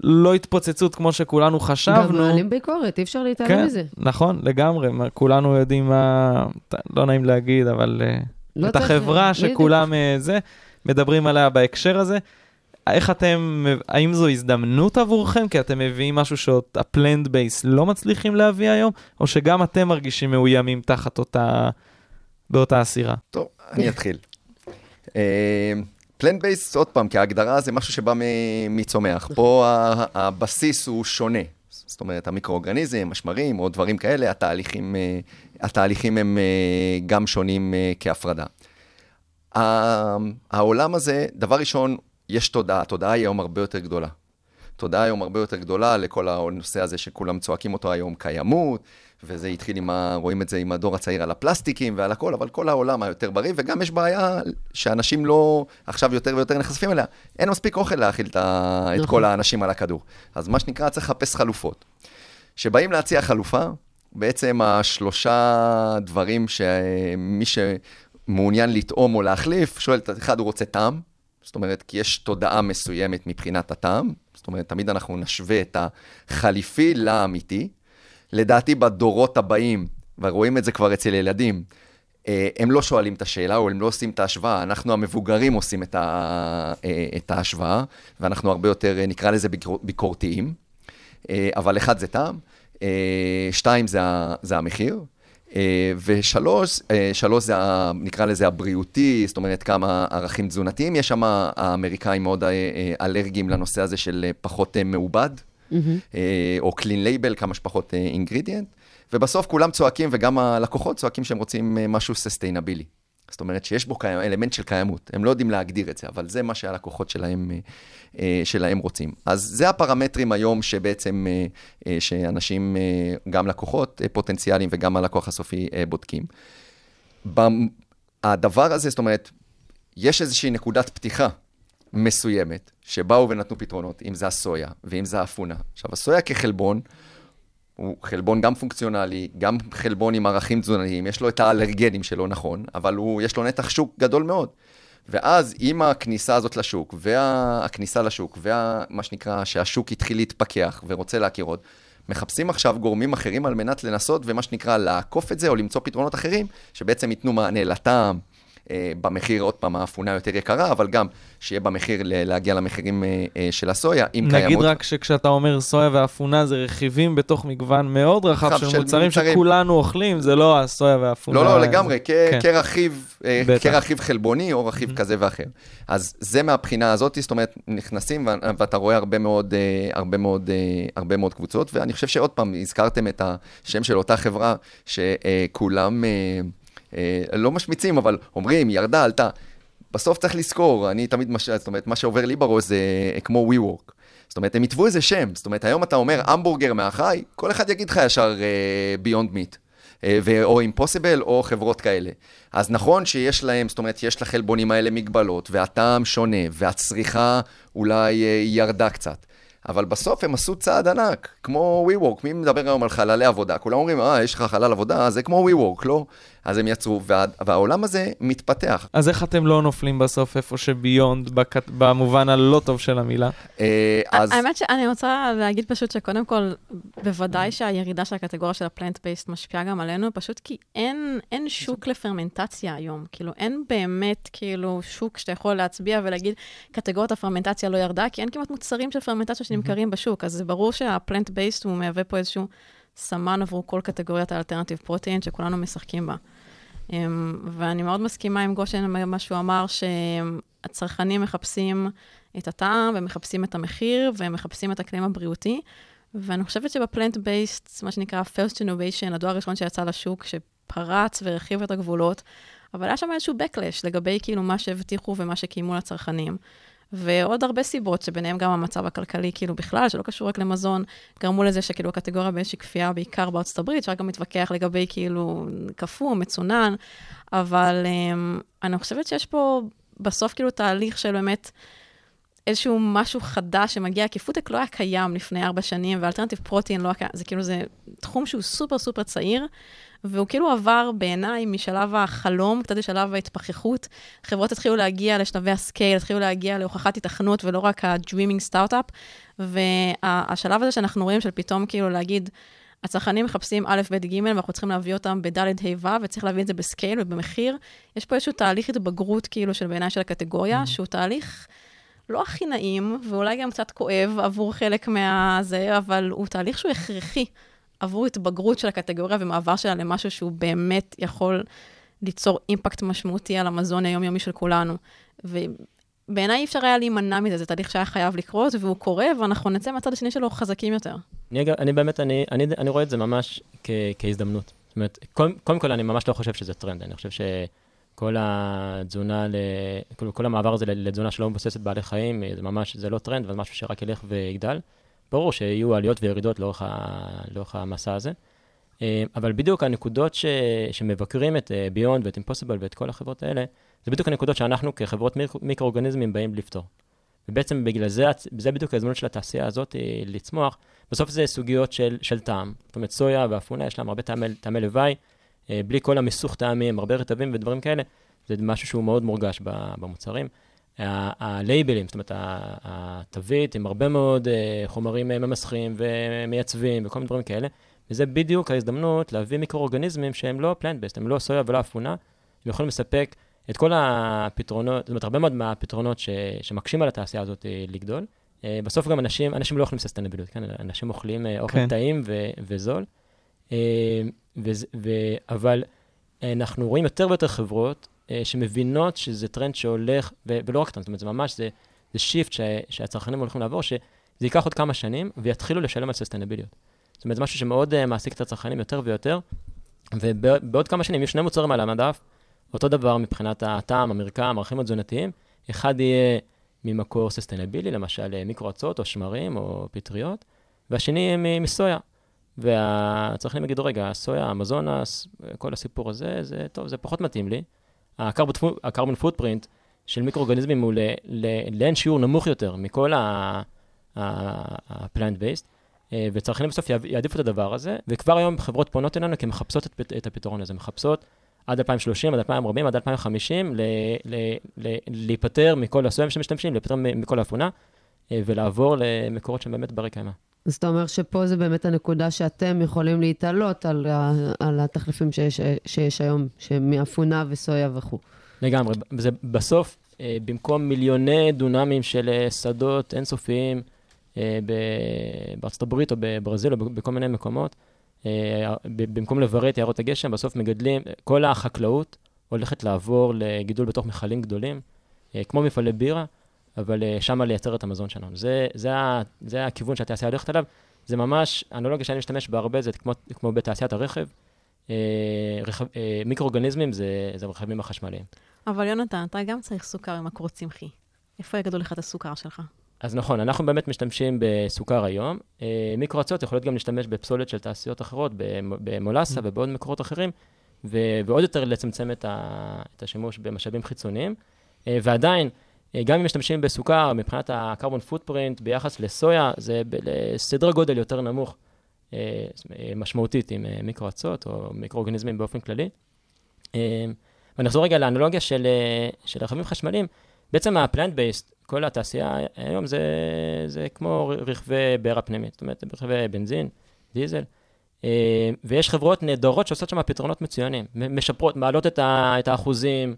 לא התפוצצות כמו שכולנו גם חשבנו. מעלים ביקורת, אי אפשר להתעלם כן, מזה. נכון, לגמרי, כולנו יודעים מה, לא נעים להגיד, אבל אה, לא את החברה. שכולם אה, זה, מדברים עליה בהקשר הזה. איך אתם, האם זו הזדמנות עבורכם? כי אתם מביאים משהו שה plant-based לא מצליחים להביא היום, או שגם אתם מרגישים מאוימים תחת אותה, באותה הסירה? טוב, אני אתחיל. plant-based, עוד פעם, כהגדרה זה משהו שבא מצומח. פה הבסיס הוא שונה. זאת אומרת, המיקרואורגניזם, השמרים או דברים כאלה, התהליכים, אה, התהליכים הם אה, גם שונים אה, כהפרדה. העולם הזה, דבר ראשון, יש תודעה, התודעה היא היום הרבה יותר גדולה. תודעה היום הרבה יותר גדולה לכל הנושא הזה שכולם צועקים אותו היום, קיימות, וזה התחיל עם ה... רואים את זה עם הדור הצעיר על הפלסטיקים ועל הכל, אבל כל העולם היותר בריא, וגם יש בעיה שאנשים לא עכשיו יותר ויותר נחשפים אליה. אין מספיק אוכל להאכיל את, ה... את נכון. כל האנשים על הכדור. אז מה שנקרא, צריך לחפש חלופות. כשבאים להציע חלופה, בעצם השלושה דברים שמי שמעוניין לטעום או להחליף, שואל, אחד, הוא רוצה טעם, זאת אומרת, כי יש תודעה מסוימת מבחינת הטעם, זאת אומרת, תמיד אנחנו נשווה את החליפי לאמיתי. לדעתי בדורות הבאים, ורואים את זה כבר אצל ילדים, אה, הם לא שואלים את השאלה או הם לא עושים את ההשוואה, אנחנו המבוגרים עושים את, ה, אה, את ההשוואה, ואנחנו הרבה יותר, אה, נקרא לזה ביקור, ביקורתיים. אבל אחד זה טעם, שתיים זה, זה המחיר, ושלוש, אה, שלוש זה, ה- נקרא לזה הבריאותי, זאת אומרת כמה ערכים תזונתיים. יש שם, האמריקאים מאוד אה, אה, אלרגיים לנושא הזה של אה, פחות אה, מעובד. אה, או clean label, כמה שפחות אינגרידיאנט, ובסוף כולם צועקים, וגם הלקוחות צועקים שהם רוצים אה, משהו ססטיינבילי. זאת אומרת שיש בו קיים, אלמנט של קיימות. הם לא יודעים להגדיר את זה, אבל זה מה שהלקוחות שלהם, אה, אה, שלהם רוצים. אז זה הפרמטרים היום שבעצם, אה, שאנשים, גם לקוחות פוטנציאליים וגם הלקוח הסופי בודקים. הדבר הזה, זאת אומרת, יש איזושהי נקודת פתיחה מסוימת, שבאו ונתנו פתרונות, אם זה הסויה ואם זה האפונה. עכשיו, הסויה כחלבון, הוא חלבון גם פונקציונלי, גם חלבון עם ערכים תזונתיים, יש לו את האלרגנים שלו, נכון, אבל הוא, יש לו נתח שוק גדול מאוד. ואז עם הכניסה הזאת לשוק, והכניסה לשוק, ומה שנקרא, שהשוק התחיל להתפכח ורוצה להכיר עוד, מחפשים עכשיו גורמים אחרים על מנת לנסות, ומה שנקרא, לעקוף את זה, או למצוא פתרונות אחרים, שבעצם ייתנו מענה לטעם, במחיר, עוד פעם, האפונה יותר יקרה, אבל גם שיהיה במחיר להגיע למחירים אה, אה, של הסויה, אם קיימות... נגיד רק שכשאתה אומר סויה ואפונה, זה רכיבים בתוך מגוון מאוד רחב של, של מוצרים מוצרים שכולנו אוכלים, זה לא הסויה ואפונה. לא, לא, לגמרי, כן. כרכיב, כרכיב חלבוני או רכיב mm-hmm. כזה ואחר. אז זה מהבחינה הזאת, זאת אומרת, נכנסים ואתה רואה הרבה מאוד, הרבה מאוד, הרבה מאוד קבוצות, ואני חושב שעוד פעם, הזכרתם את השם של אותה חברה, שכולם... אה, לא משמיצים, אבל אומרים, ירדה, עלתה. בסוף צריך לזכור, אני תמיד, מש... זאת אומרת, מה שעובר לי בראש זה כמו WeWork. זאת אומרת, הם יתבו איזה שם. זאת אומרת, היום אתה אומר המבורגר מהחי, כל אחד יגיד לך ישר Meat. Uh, או Impossible או חברות כאלה. אז נכון שיש להם, זאת אומרת, יש לחלבונים האלה מגבלות, והטעם שונה, והצריכה אולי uh, ירדה קצת. אבל בסוף הם עשו צעד ענק, כמו WeWork, מי מדבר היום על חללי עבודה? כולם אומרים, אה, יש לך חלל עבודה, זה כמו WeWork, לא? אז הם יצרו, וה, והעולם הזה מתפתח. אז איך אתם לא נופלים בסוף איפה שביונד, בקט, במובן הלא טוב של המילה? אה, אז... האמת שאני רוצה להגיד פשוט שקודם כל, בוודאי שהירידה של הקטגוריה של הפלנט בייסט משפיעה גם עלינו, פשוט כי אין, אין שוק לפרמנטציה היום. כאילו, אין באמת כאילו שוק שאתה יכול להצביע ולהגיד, קטגוריית הפרמנטציה לא ירדה, כי אין כמעט מוצרים של פרמנטציה שנמכרים בשוק. אז זה ברור שהפלנט בייסט הוא מהווה פה איזשהו סמן עבור כל קטגוריית האלטרנטיב פרוטאין שכולנו משחקים בה. אמ, ואני מאוד מסכימה עם גושן, מה שהוא אמר, שהצרכנים מחפשים את הטעם, ומחפשים את המחיר, והם מחפשים את הכלים הבריאותי. ואני חושבת שבפלנט בייסט, מה שנקרא First Innovation, הדור הראשון שיצא לשוק, שפרץ והרחיב את הגבולות, אבל היה שם איזשהו backlash לגבי כאילו מה שהבטיחו ומה שקיימו לצרכנים. ועוד הרבה סיבות, שביניהם גם המצב הכלכלי, כאילו בכלל, שלא קשור רק למזון, גרמו לזה שכאילו הקטגוריה באיזושהי כפייה, בעיקר בארצות הברית, אפשר גם להתווכח לגבי כאילו קפוא, מצונן, אבל um, אני חושבת שיש פה בסוף כאילו תהליך של באמת איזשהו משהו חדש שמגיע, כי פודטק לא היה קיים לפני ארבע שנים, ו alternative protein לא היה קיים, זה כאילו, זה תחום שהוא סופר סופר צעיר, והוא כאילו עבר בעיניי משלב החלום, קצת לשלב ההתפכחות. חברות התחילו להגיע לשלבי ה scale, התחילו להגיע להוכחת היתכנות, ולא רק ה-Dreaming Startup. והשלב הזה שאנחנו רואים של פתאום כאילו להגיד, הצרכנים מחפשים א', ב', ג', ואנחנו צריכים להביא אותם בד', ה', ו', וצריך להביא את זה בסקייל ובמחיר. יש פה איזשהו תהליך התבגרות, כאילו, של בעיניי של הקטגוריה, mm-hmm. שהוא תהליך לא הכי נעים, ואולי גם קצת כואב עבור חלק מהזה, אבל הוא תהליך שהוא הכרחי. עבור התבגרות של הקטגוריה ומעבר שלה למשהו שהוא באמת יכול ליצור אימפקט משמעותי על המזון היומיומי של כולנו. ובעיניי אי אפשר היה להימנע מזה, זה תהליך שהיה חייב לקרות, והוא קורה, ואנחנו נצא מהצד השני שלו חזקים יותר. אני, אני באמת, אני, אני, אני רואה את זה ממש כ, כהזדמנות. זאת אומרת, קודם, קודם כל, אני ממש לא חושב שזה טרנד, אני חושב שכל התזונה, כל, כל המעבר הזה לתזונה שלא מבוססת בעלי חיים, זה ממש, זה לא טרנד, אבל משהו שרק ילך ויגדל. ברור שיהיו עליות וירידות לאורך, ה, לאורך המסע הזה. אה, אבל בדיוק הנקודות ש, שמבקרים את ביונד אה, ואת אימפוסיבל ואת כל החברות האלה, זה בדיוק הנקודות שאנחנו כחברות מיקרואורגניזמים באים לפתור. ובעצם בגלל זה, זה בדיוק ההזמנות של התעשייה הזאת אה, לצמוח. בסוף זה סוגיות של, של טעם. זאת אומרת, סויה ואפונה, יש להם הרבה טעמי, טעמי לוואי, בלי כל המיסוך טעמים, הרבה רטבים ודברים כאלה. זה משהו שהוא מאוד מורגש במוצרים. הלייבלים, זאת אומרת, התווית עם הרבה מאוד אה, חומרים אה, ממסכים ומייצבים וכל מיני דברים כאלה, וזה בדיוק ההזדמנות להביא מיקרואורגניזמים שהם לא plant-based, הם לא סויה ולא אפונה, הם יכולים לספק את כל הפתרונות, זאת אומרת, הרבה מאוד מהפתרונות ש, שמקשים על התעשייה הזאת אה, לגדול. בסוף גם אנשים, אנשים לא אוכלים sustainability, כן? אנשים אוכלים אוכל כן. טעים ו, וזול, ו, ו, אבל אנחנו רואים יותר ויותר חברות אה, שמבינות שזה טרנד שהולך, ולא רק טרנד, זאת אומרת, זה ממש, זה, זה shift ש- שהצרכנים הולכים לעבור, שזה ייקח עוד כמה שנים, ויתחילו לשלם על ססטנביליות. זאת אומרת, זה משהו שמאוד uh, מעסיק את הצרכנים יותר ויותר, ובעוד כמה שנים יהיו שני מוצרים על המדף, אותו דבר מבחינת הטעם, המרקם, הערכים התזונתיים, אחד יהיה ממקור ססטנבילי, למשל אה, מיקרו-אצות או שמרים או פטריות, והשני מסויה. והצרכנים יגידו, רגע, הסויה, המזונס, כל הסיפור הזה, זה טוב, זה פחות מתאים לי. הקרבון פוטפרינט של מיקרואורגניזמים הוא לאין שיעור נמוך יותר מכל ה-plant based, אה, וצרכנים בסוף יעדיפו את הדבר הזה, וכבר היום חברות פונות אלינו כי מחפשות את, את הפתרון הזה, מחפשות עד 2030, עד 2040, עד 2050, ל, ל, ל, להיפטר מכל הסוים שמשתמשים, להיפטר מכל האפונה, אה, ולעבור למקורות שהם באמת ברי קיימא. אז אתה אומר שפה זה באמת הנקודה שאתם יכולים להתעלות על, על התחליפים שיש, שיש היום, שמאפונה וסויה וכו'. לגמרי. זה בסוף, אה, במקום מיליוני דונמים של שדות אינסופיים, אה, בארצות הברית או בברזיל או בכל מיני מקומות, אה, במקום לברר את יערות הגשם, בסוף מגדלים, כל החקלאות הולכת לעבור לגידול בתוך מכלים גדולים, אה, כמו מפעלי בירה, אבל שם לייצר את המזון שלנו. זה, זה, זה הכיוון שהתעשייה הולכת עליו. זה ממש, האנלוגיה שאני משתמש בה הרבה, זה כמו, כמו בתעשיית הרכב. רכב, מיקרואורגניזמים זה, זה הרכבים החשמליים. אבל יונתן, אתה גם צריך סוכר עם מקור צמחי. איפה יגדלו לך את הסוכר שלך? אז נכון, אנחנו באמת משתמשים בסוכר היום. אה, מיקרו-אצות יכולות גם להשתמש בפסולת של תעשיות אחרות, במולאסה mm. ובעוד מקורות אחרים, ו- ועוד יותר לצמצם את, ה- את השימוש במשאבים חיצוניים. אה, ועדיין, אה, גם אם משתמשים בסוכר, מבחינת ה-carbon footprint ביחס לסויה, זה בסדר גודל יותר נמוך, משמעותית עם מיקרו-אצות או מיקרואורגניזמים באופן כללי. ונחזור רגע לאנלוגיה של, של רכבים חשמליים. בעצם ה-plant-based כל התעשייה היום זה, זה כמו רכבי בעירה פנימית, זאת אומרת, רכבי בנזין, דיזל. אה, ויש חברות נהדרות שעושות שם פתרונות מצוינים, משפרות, מעלות את, ה, את האחוזים, אה,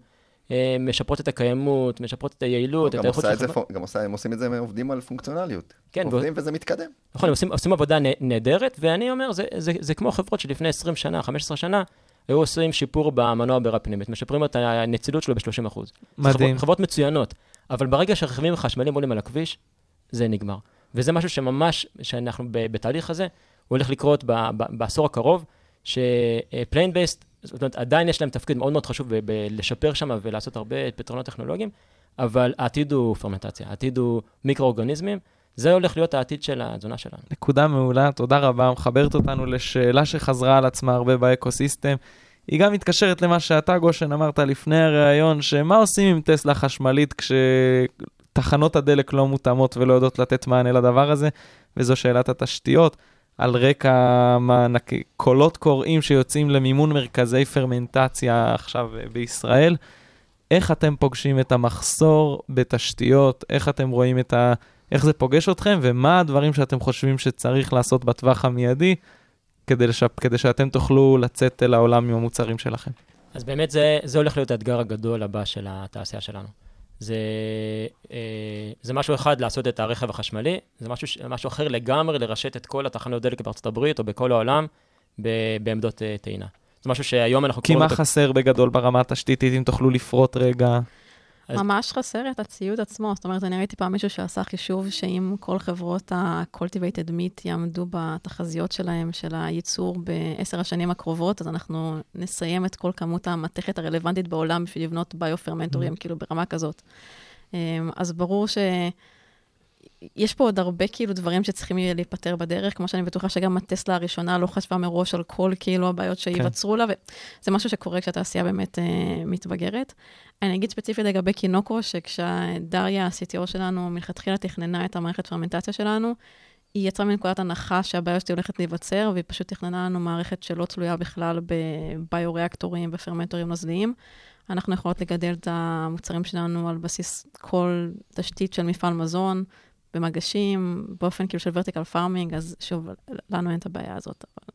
משפרות את הקיימות, משפרות את היעילות, את האיכות של חברה. גם עושה, הם עושים את זה, הם עובדים על פונקציונליות. כן. עובדים ו... וזה מתקדם. נכון, הם עושים, עושים עבודה נהדרת, ואני אומר, זה, זה, זה כמו חברות שלפני 20 שנה, 15 שנה, היו עושים שיפור במנוע בעירה פנימית, משפרים את הנצילות שלו ב-30%. מדהים. חברות מצוינות. אבל ברגע שהרכבים החשמליים עולים על הכביש, זה נגמר. וזה משהו שממש, שאנחנו בתהליך הזה, הוא הולך לקרות ב- ב- בעשור הקרוב, שפליין בייסט, זאת אומרת, עדיין יש להם תפקיד מאוד מאוד חשוב בלשפר שם ולעשות הרבה פתרונות טכנולוגיים, אבל העתיד הוא פרמנטציה, העתיד הוא מיקרואורגניזמים, זה הולך להיות העתיד של התזונה שלנו. נקודה מעולה, תודה רבה, מחברת אותנו לשאלה שחזרה על עצמה הרבה באקוסיסטם. היא גם מתקשרת למה שאתה, גושן, אמרת לפני הריאיון, שמה עושים עם טסלה חשמלית כשתחנות הדלק לא מותאמות ולא יודעות לתת מענה לדבר הזה, וזו שאלת התשתיות. על רקע מענק... קולות קוראים שיוצאים למימון מרכזי פרמנטציה עכשיו בישראל. איך אתם פוגשים את המחסור בתשתיות, איך אתם רואים את ה... איך זה פוגש אתכם, ומה הדברים שאתם חושבים שצריך לעשות בטווח המיידי כדי, לשפ... כדי שאתם תוכלו לצאת אל העולם עם המוצרים שלכם? אז באמת זה, זה הולך להיות האתגר הגדול הבא של התעשייה שלנו. זה, אה, זה משהו אחד לעשות את הרכב החשמלי, זה משהו, משהו אחר לגמרי לרשת את כל התחנות דלק בארצות הברית או בכל העולם ב, בעמדות אה, טעינה. זה משהו שהיום אנחנו... כי מה חסר בגדול ברמה התשתיתית, אם תוכלו לפרוט רגע? אז... ממש חסר את הציוד עצמו. זאת אומרת, אני ראיתי פעם מישהו שעשה חישוב שאם כל חברות ה-cultivated meat יעמדו בתחזיות שלהם, של הייצור בעשר השנים הקרובות, אז אנחנו נסיים את כל כמות המתכת הרלוונטית בעולם בשביל לבנות ביו-פרמנטורים, mm-hmm. כאילו ברמה כזאת. אמ, אז ברור ש... יש פה עוד הרבה כאילו דברים שצריכים להיפתר בדרך, כמו שאני בטוחה שגם הטסלה הראשונה לא חשבה מראש על כל כאילו הבעיות שייווצרו כן. לה, וזה משהו שקורה כשהתעשייה באמת אה, מתבגרת. אני אגיד ספציפית לגבי קינוקו, שכשדריה, ה-CTO שלנו, מלכתחילה תכננה את המערכת פרמנטציה שלנו, היא יצרה מנקודת הנחה שהבעיה שלי הולכת להיווצר, והיא פשוט תכננה לנו מערכת שלא תלויה בכלל בביו-ריאקטורים ופרמנטורים נוזליים. אנחנו יכולות לגדל את המוצרים שלנו על בסיס כל תשתית של מפעל מזון, במגשים, באופן כאילו של ורטיקל פארמינג, אז שוב, לנו אין את הבעיה הזאת. אבל...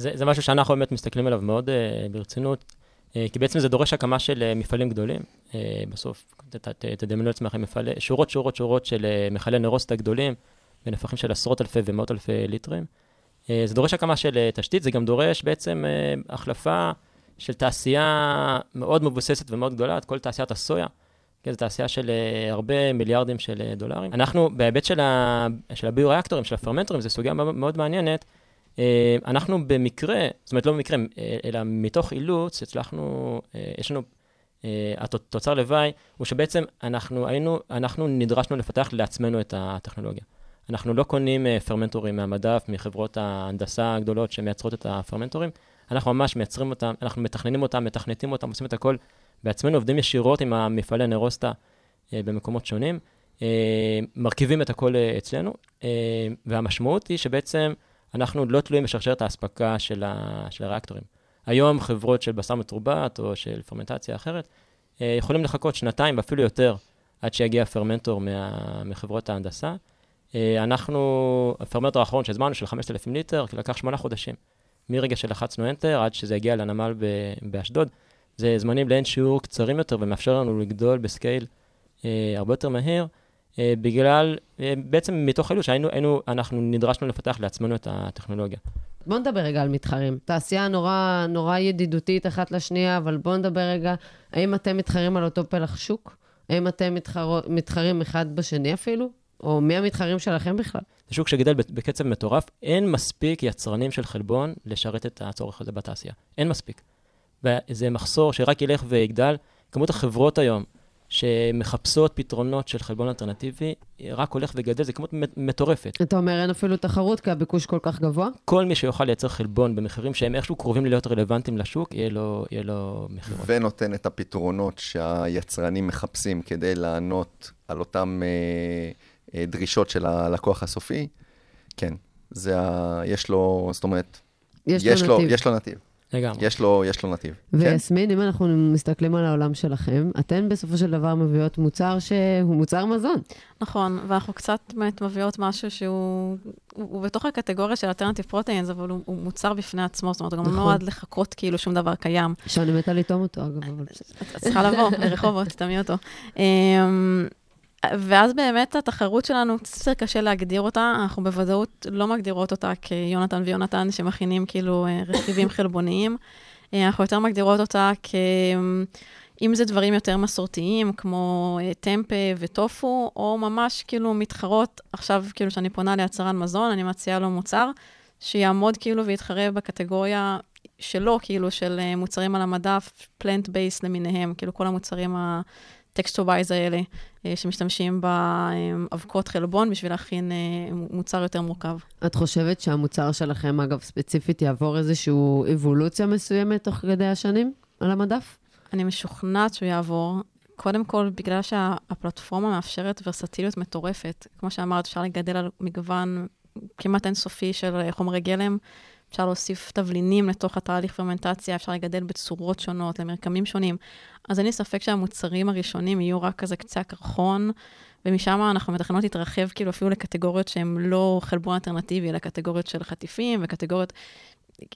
זה, זה משהו שאנחנו באמת מסתכלים עליו מאוד uh, ברצינות, uh, כי בעצם זה דורש הקמה של uh, מפעלים גדולים. Uh, בסוף, תדמיינו לעצמכם שורות, שורות, שורות של uh, מכלי נרוסטה גדולים, בנפחים של עשרות אלפי ומאות אלפי ליטרים. Uh, זה דורש הקמה של uh, תשתית, זה גם דורש בעצם uh, החלפה של תעשייה מאוד מבוססת ומאוד גדולה, את כל תעשיית הסויה. כן, זו תעשייה של uh, הרבה מיליארדים של uh, דולרים. אנחנו, בהיבט של, ה, של הביו-ריאקטורים, של הפרמנטורים, זו סוגיה מאוד, מעניינת. Uh, אנחנו במקרה, זאת אומרת, לא במקרה, אלא מתוך אילוץ, הצלחנו, יש לנו, התוצר לוואי, הוא שבעצם אנחנו היינו, אנחנו נדרשנו לפתח לעצמנו את הטכנולוגיה. אנחנו לא קונים פרמנטורים מהמדף, מחברות ההנדסה הגדולות שמייצרות את הפרמנטורים, אנחנו ממש מייצרים אותם, אנחנו מתכננים אותם, מתכנתים אותם, עושים את הכל בעצמנו עובדים ישירות עם המפעלי נרוסטה אה, במקומות שונים, אה, מרכיבים את הכל אה, אצלנו, והמשמעות היא שבעצם אנחנו לא תלויים בשרשרת האספקה של, ה, של הריאקטורים. היום חברות של בשר מתורבת או של פרמנטציה אחרת, יכולים לחכות שנתיים ואפילו יותר עד שיגיע פרמנטור מה, מחברות ההנדסה. אנחנו, הפרמנטור האחרון שהזמנו של 5,000 ליטר, לקח שמונה חודשים. מרגע שלחצנו Enter עד שזה הגיע לנמל באשדוד. זה זמנים לאין שיעור קצרים יותר ומאפשר לנו לגדול בסקייל אה, הרבה יותר מהיר, אה, בגלל, אה, בעצם מתוך אלו שהיינו, היינו, אנחנו נדרשנו לפתח לעצמנו את הטכנולוגיה. בוא נדבר רגע על מתחרים. תעשייה נורא, נורא ידידותית אחת לשנייה, אבל בוא נדבר רגע, האם אתם מתחרים על אותו פלח שוק? האם אתם מתחרו, מתחרים אחד בשני אפילו? או מי המתחרים שלכם בכלל? זה שוק שגדל בקצב מטורף, אין מספיק יצרנים של חלבון לשרת את הצורך הזה בתעשייה. אין מספיק. וזה מחסור שרק ילך ויגדל. כמות החברות היום שמחפשות פתרונות של חלבון אלטרנטיבי, רק הולך וגדל, זה כמות מטורפת. אתה אומר אין אפילו תחרות כי הביקוש כל כך גבוה? כל מי שיוכל לייצר חלבון במחירים שהם איכשהו קרובים להיות רלוונטיים לשוק, יהיה לו, יהיה לו מחירות. ונותן את הפתרונות שהיצרנים מחפשים כדי לענות על אותן אה, אה, דרישות של הלקוח הסופי, כן. זה ה... יש לו, זאת אומרת, יש, יש לו לו, נתיב. יש לו נתיב. לגמרי. יש לו, יש לו נתיב. כן? ויסמין, אם אנחנו מסתכלים על העולם שלכם, אתן בסופו של דבר מביאות מוצר שהוא מוצר מזון. נכון, ואנחנו קצת באמת מביאות משהו שהוא הוא, הוא בתוך הקטגוריה של alternative proteins, אבל הוא, הוא מוצר בפני עצמו, זאת אומרת, הוא גם נכון. לא נועד לחקות כאילו שום דבר קיים. שאני מתה לטעום אותו, אגב. את צריכה לבוא לרחובות, תטעמי אותו. ואז באמת התחרות שלנו, קצת קשה להגדיר אותה, אנחנו בוודאות לא מגדירות אותה כיונתן ויונתן שמכינים כאילו אה, רכיבים חלבוניים. אה, אנחנו יותר מגדירות אותה כ... אם זה דברים יותר מסורתיים, כמו אה, טמפה וטופו, או ממש כאילו מתחרות, עכשיו כאילו שאני פונה ליצרן מזון, אני מציעה לו מוצר שיעמוד כאילו ויתחרה בקטגוריה שלו, כאילו של מוצרים על המדף, plant based למיניהם, כאילו כל המוצרים הטקסטובייז האלה, אה, שמשתמשים באבקות חלבון בשביל להכין אה, מוצר יותר מורכב. את חושבת שהמוצר שלכם, אגב, ספציפית, יעבור איזושהי אבולוציה מסוימת תוך כדי השנים על המדף? אני משוכנעת שהוא יעבור. קודם כל, בגלל שהפלטפורמה מאפשרת ורסטיליות מטורפת. כמו שאמרת, אפשר לגדל על מגוון כמעט אינסופי של חומרי גלם. אפשר להוסיף תבלינים לתוך התהליך פרמנטציה, אפשר לגדל בצורות שונות, למרקמים שונים. אז אין לי ספק שהמוצרים הראשונים יהיו רק כזה קצה הקרחון, ומשם אנחנו מתכננות להתרחב כאילו אפילו לקטגוריות שהן לא חלבון אלטרנטיבי, אלא קטגוריות של חטיפים וקטגוריות...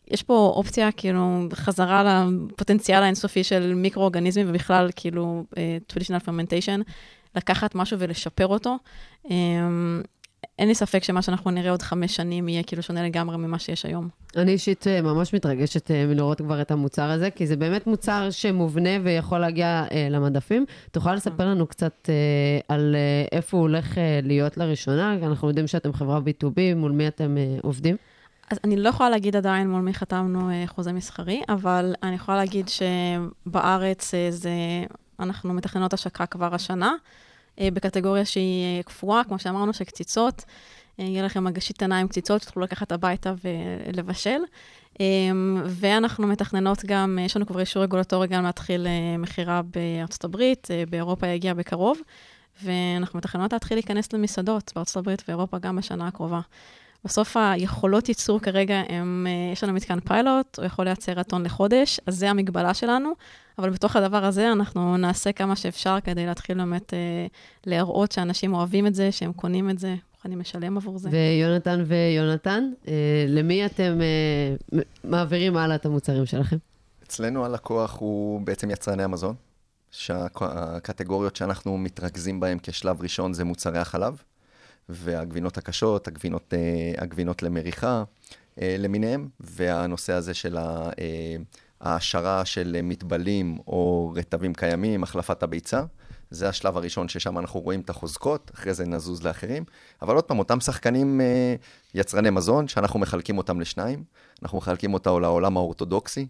יש פה אופציה, כאילו, חזרה לפוטנציאל האינסופי של מיקרואורגניזמים, ובכלל, כאילו, uh, traditional fermentation, לקחת משהו ולשפר אותו. Um, אין לי ספק שמה שאנחנו נראה עוד חמש שנים יהיה כאילו שונה לגמרי ממה שיש היום. אני אישית אה, ממש מתרגשת אה, מלראות כבר את המוצר הזה, כי זה באמת מוצר שמובנה ויכול להגיע אה, למדפים. תוכל לספר לנו קצת אה, על אה, איפה הוא הולך אה, להיות לראשונה? אנחנו יודעים שאתם חברה B2B, מול מי אתם אה, עובדים? אז אני לא יכולה להגיד עדיין מול מי חתמנו אה, חוזה מסחרי, אבל אני יכולה להגיד שבארץ אה, זה, אנחנו מתכננות השקה כבר השנה, אה, בקטגוריה שהיא אה, קפואה, כמו שאמרנו, של קציצות. אה, יהיה לכם מגשית עיניים קציצות שתוכלו לקחת הביתה ולבשל. אה, ואנחנו מתכננות גם, אה, יש לנו כבר אישור רגולטורי גם להתחיל אה, מכירה בארצות הברית, אה, באירופה יגיע בקרוב, ואנחנו מתכננות להתחיל להיכנס למסעדות בארצות הברית ואירופה גם בשנה הקרובה. בסוף היכולות ייצור כרגע, הם, אה, יש לנו מתקן פיילוט, הוא יכול לייצר טון לחודש, אז זה המגבלה שלנו, אבל בתוך הדבר הזה אנחנו נעשה כמה שאפשר כדי להתחיל באמת אה, להראות שאנשים אוהבים את זה, שהם קונים את זה, מוכנים לשלם עבור זה. ויונתן ויונתן, אה, למי אתם אה, מעבירים הלאה את המוצרים שלכם? אצלנו הלקוח הוא בעצם יצרני המזון, שהקטגוריות שאנחנו מתרכזים בהן כשלב ראשון זה מוצרי החלב, והגבינות הקשות, הגבינות, אה, הגבינות למריחה אה, למיניהם, והנושא הזה של אה, ההעשרה של מטבלים או רטבים קיימים, החלפת הביצה. זה השלב הראשון ששם אנחנו רואים את החוזקות, אחרי זה נזוז לאחרים. אבל עוד פעם, אותם שחקנים יצרני מזון, שאנחנו מחלקים אותם לשניים. אנחנו מחלקים אותה לעולם האורתודוקסי,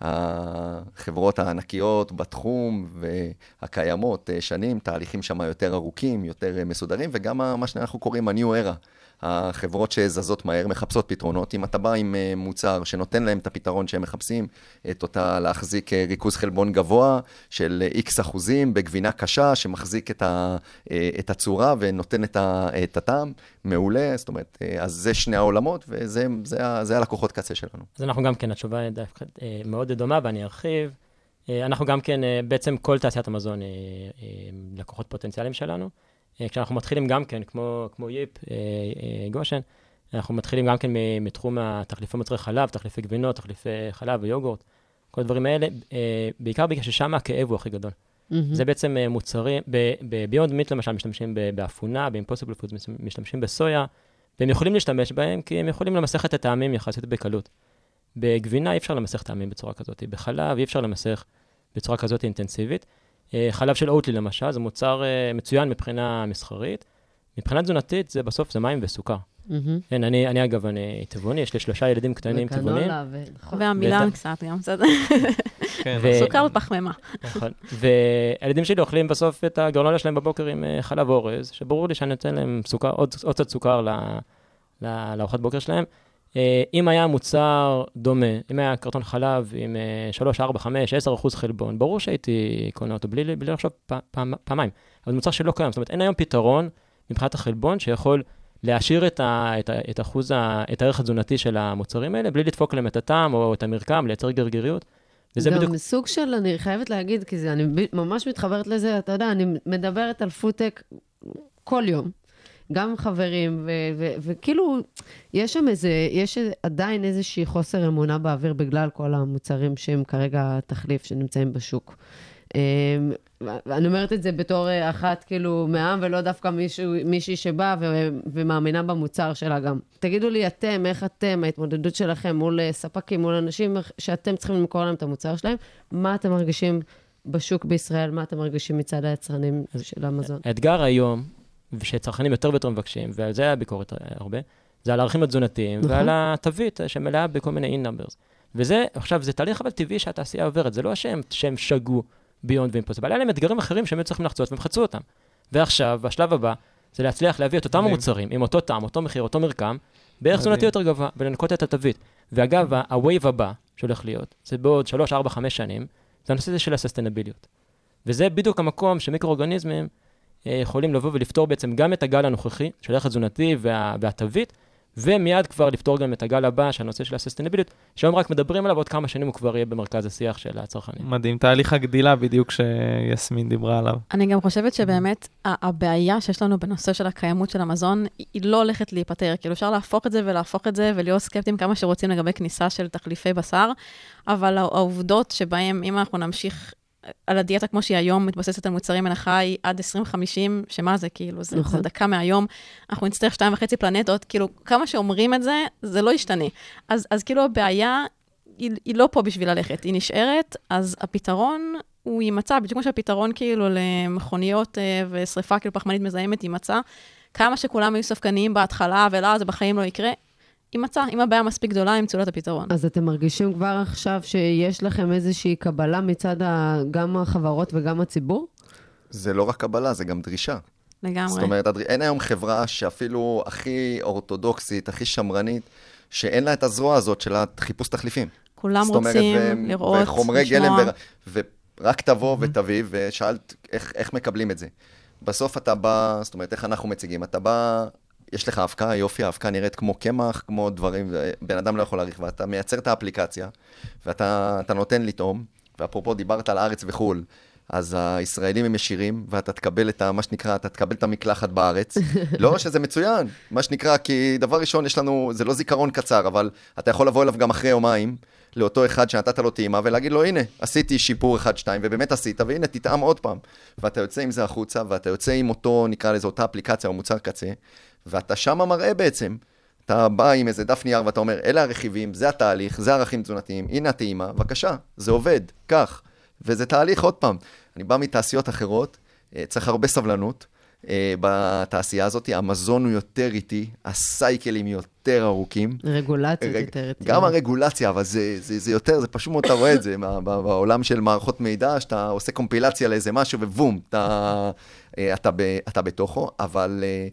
החברות הענקיות בתחום והקיימות אה, שנים, תהליכים שם יותר ארוכים, יותר אה, מסודרים, וגם מה שאנחנו קוראים ה-new era. החברות שזזות מהר מחפשות פתרונות. אם אתה בא עם אה, מוצר שנותן להם את הפתרון שהם מחפשים, את אותה להחזיק ריכוז חלבון גבוה של איקס אחוזים בגבינה קשה, שמחזיק את, ה, את הצורה ונותן את, ה, את הטעם, מעולה. זאת אומרת, אז זה שני העולמות, וזה זה, זה הלקוחות קצה שלנו. אז אנחנו גם כן, התשובה דווקא מאוד דומה, ואני ארחיב. אה, אנחנו גם כן, אה, בעצם כל תעשיית המזון אה, לקוחות פוטנציאליים שלנו. כשאנחנו מתחילים גם כן, כמו, כמו ייפ, גושן, אנחנו מתחילים גם כן מתחום התחליפי מוצרי חלב, תחליפי גבינות, תחליפי חלב ויוגורט, כל הדברים האלה, בעיקר בגלל ששם הכאב הוא הכי גדול. Mm-hmm. זה בעצם מוצרים, ב Beyond Meat למשל משתמשים באפונה, ב Impossible Food משתמשים בסויה, והם יכולים להשתמש בהם כי הם יכולים למסך את הטעמים יחסית בקלות. בגבינה אי אפשר למסך טעמים בצורה כזאת, בחלב אי אפשר למסך בצורה כזאת אינטנסיבית. אה, חלב של אוטלי למשל, זה מוצר אה, מצוין מבחינה מסחרית. מבחינה תזונתית, זה בסוף זה מים וסוכר. כן, אני, אני אגב, אני טבעוני, יש לי שלושה ילדים קטנים טבעונים. נכון. והמילה קצת גם, בסדר. כן, סוכר ופחמימה. נכון, והילדים שלי אוכלים בסוף את הגרנולה שלהם בבוקר עם אה, חלב אורז, שברור לי שאני נותן להם סוכר, עוד קצת סוכר לארוחת בוקר שלהם. אה, אם היה מוצר דומה, אם היה קרטון חלב עם 3, 4, 5, 10 אחוז חלבון, ברור שהייתי קונה אותו בלי, בלי לחשוב פעם, פעמיים. אבל זה מוצר שלא קיים, זאת אומרת, אין היום פתרון מבחינת החלבון שיכול להשאיר את, ה, את, ה, את אחוז, ה, את הערך התזונתי של המוצרים האלה, בלי לדפוק להם את הטעם או את המרקם, לייצר גרגיריות. וזה גם בדיוק... סוג של, אני חייבת להגיד, כי זה, אני ממש מתחברת לזה, אתה יודע, אני מדברת על פודטק כל יום. גם חברים, וכאילו, יש שם איזה, יש עדיין איזושהי חוסר אמונה באוויר בגלל כל המוצרים שהם כרגע תחליף שנמצאים בשוק. אמ, אני אומרת את זה בתור אחת, כאילו, מהעם, ולא דווקא מישהו, מישהי שבאה ו- ומאמינה במוצר שלה גם. תגידו לי אתם, איך אתם, ההתמודדות שלכם מול ספקים, מול אנשים שאתם צריכים למכור להם את המוצר שלהם, מה אתם מרגישים בשוק בישראל, מה אתם מרגישים מצד היצרנים של המזון? האתגר היום ושצרכנים יותר ויותר מבקשים, ועל זה היה ביקורת הרבה, זה על הערכים התזונתיים נכון. ועל התווית שמלאה בכל מיני אין-נאמברס. וזה, עכשיו, זה תהליך אבל טבעי שהתעשייה עוברת, זה לא שהם, שהם שגו ביונד ואימפוסיבל, היה להם אתגרים אחרים שהם היו צריכים לחצות והם חצו אותם. ועכשיו, השלב הבא, זה להצליח להביא את אותם המוצרים, עם אותו טעם, אותו מחיר, אותו מרקם, בערך תזונתי יותר גבוה, ולנקות את התווית. ואגב, ה-wave הבא שהולך להיות, זה בעוד 3, 4, 5 שנים, זה הנושא הזה של הססטנביליות. וזה בדיוק המקום שמיקרואורגניזמים אה, יכולים לבוא ולפתור בעצם גם את הגל הנוכחי של ערך התזונתי וה, והתווית, ומיד כבר לפתור גם את הגל הבא, של הנושא של הססטנביליות, שהיום רק מדברים עליו, עוד כמה שנים הוא כבר יהיה במרכז השיח של הצרכנים. מדהים, תהליך הגדילה בדיוק שיסמין דיברה עליו. אני גם חושבת שבאמת הבעיה שיש לנו בנושא של הקיימות של המזון, היא לא הולכת להיפתר. כאילו אפשר להפוך את זה ולהפוך את זה ולהיות סקפטיים כמה שרוצים לגבי כניסה של תחליפי בשר, אבל העובדות שבהן, אם אנחנו נמשיך על הדיאטה כמו שהיא היום, מתבססת על מוצרים מן החי עד 2050, שמה זה, כאילו, זה, נכון. זה דקה מהיום, אנחנו נצטרך שתיים וחצי פלנטות, כאילו, כמה שאומרים את זה, זה לא ישתנה. אז, אז כאילו הבעיה היא, היא לא פה בשביל ללכת, היא נשארת, אז הפתרון הוא יימצא, בדיוק כמו שהפתרון כאילו למכוניות אה, ושריפה כאילו פחמנית מזהמת יימצא. כמה שכולם היו ספקניים בהתחלה, ולא, זה בחיים לא יקרה, יימצא, אם הבעיה מספיק גדולה, ימצאו לה את הפתרון. אז אתם מרגישים כבר עכשיו שיש לכם איזושהי קבלה מצד ה... גם החברות וגם הציבור? זה לא רק קבלה, זה גם דרישה. לגמרי. זאת אומרת, אין היום חברה שאפילו הכי אורתודוקסית, הכי שמרנית, שאין לה את הזרוע הזאת של החיפוש תחליפים. כולם רוצים ו- לראות, וחומרי גלם, ו- ורק תבוא mm-hmm. ותביא, ושאלת איך, איך מקבלים את זה. בסוף אתה בא, זאת אומרת, איך אנחנו מציגים? אתה בא יש לך אבקה, יופי, האבקה נראית כמו קמח, כמו דברים, בן אדם לא יכול להעריך, ואתה מייצר את האפליקציה, ואתה נותן לטעום, ואפרופו דיברת על הארץ וחו"ל, אז הישראלים הם ישירים, ואתה תקבל את ה, מה שנקרא, אתה תקבל את המקלחת בארץ. לא שזה מצוין, מה שנקרא, כי דבר ראשון, יש לנו, זה לא זיכרון קצר, אבל אתה יכול לבוא אליו גם אחרי יומיים, לאותו אחד שנתת לו טעימה, ולהגיד לו, הנה, עשיתי שיפור אחד, שתיים, ובאמת עשית, והנה, תטעם עוד פעם. ואתה יוצא עם זה החוצה, ואתה יוצא עם אותו, נקרא לזה, אותה אפליקציה או מוצר קצה, ואתה שמה מראה בעצם. אתה בא עם איזה דף נייר ואתה אומר, אלה הרכיבים, זה התהליך, זה ערכים תזונתיים, הנה הטעימה, בבקשה, זה עובד, קח. וזה תהליך, עוד פעם, אני בא מתעשיות אחרות, אה, צריך הרבה סבלנות, בתעשייה הזאת, המזון הוא יותר איטי, הסייקלים יותר ארוכים. רגולציות רג- יותר איטיות. גם הרגולציה, אבל זה, זה, זה יותר, זה פשוט מאוד, אתה רואה את זה בעולם של מערכות מידע, שאתה עושה קומפילציה לאיזה משהו ובום, אתה, אה, אתה, ב, אתה בתוכו, אבל, אה,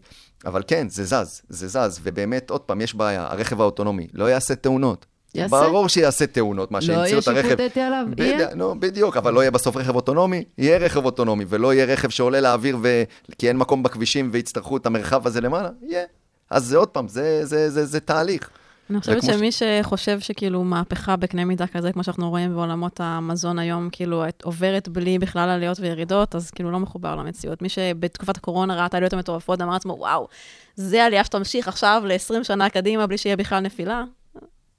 אבל כן, זה זז, זה זז, ובאמת, עוד פעם, יש בעיה, הרכב האוטונומי לא יעשה תאונות. יעשה? ברור שיעשה תאונות, מה לא שהמציאו יהיה את הרכב. שיפוט אתי עליו. יהיה? נו, בדיוק, אבל לא יהיה בסוף רכב אוטונומי, יהיה רכב אוטונומי, ולא יהיה רכב שעולה לאוויר ו... כי אין מקום בכבישים ויצטרכו את המרחב הזה למעלה, יהיה. אז זה עוד פעם, זה, זה, זה, זה תהליך. אני חושבת וכמו ש- שמי שחושב שכאילו מהפכה בקנה מידה כזה, כמו שאנחנו רואים בעולמות המזון היום, כאילו עוברת בלי בכלל עליות וירידות, אז כאילו לא מחובר למציאות. מי שבתקופת הקורונה ראה את העליות המטורפות, אמר לעצמו, וואו, זה עלייה שתמשיך עכשיו ל-20 שנה קדימה בלי שיהיה בכלל נפילה.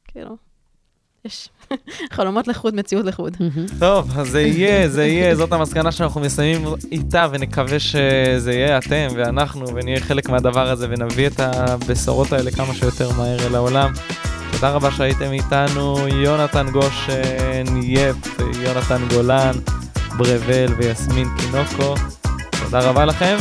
כאילו, יש חלומות לחוד, מציאות לחוד. טוב, אז זה יהיה, זה יהיה, זאת המסקנה שאנחנו מסיימים איתה, ונקווה שזה יהיה אתם ואנחנו, ונהיה חלק מהדבר הזה, ונביא את הבשורות האלה כמה שיותר מהר אל העולם. תודה רבה שהייתם איתנו, יונתן גושן, יפ, יונתן גולן, ברבל ויסמין קינוקו. תודה רבה לכם,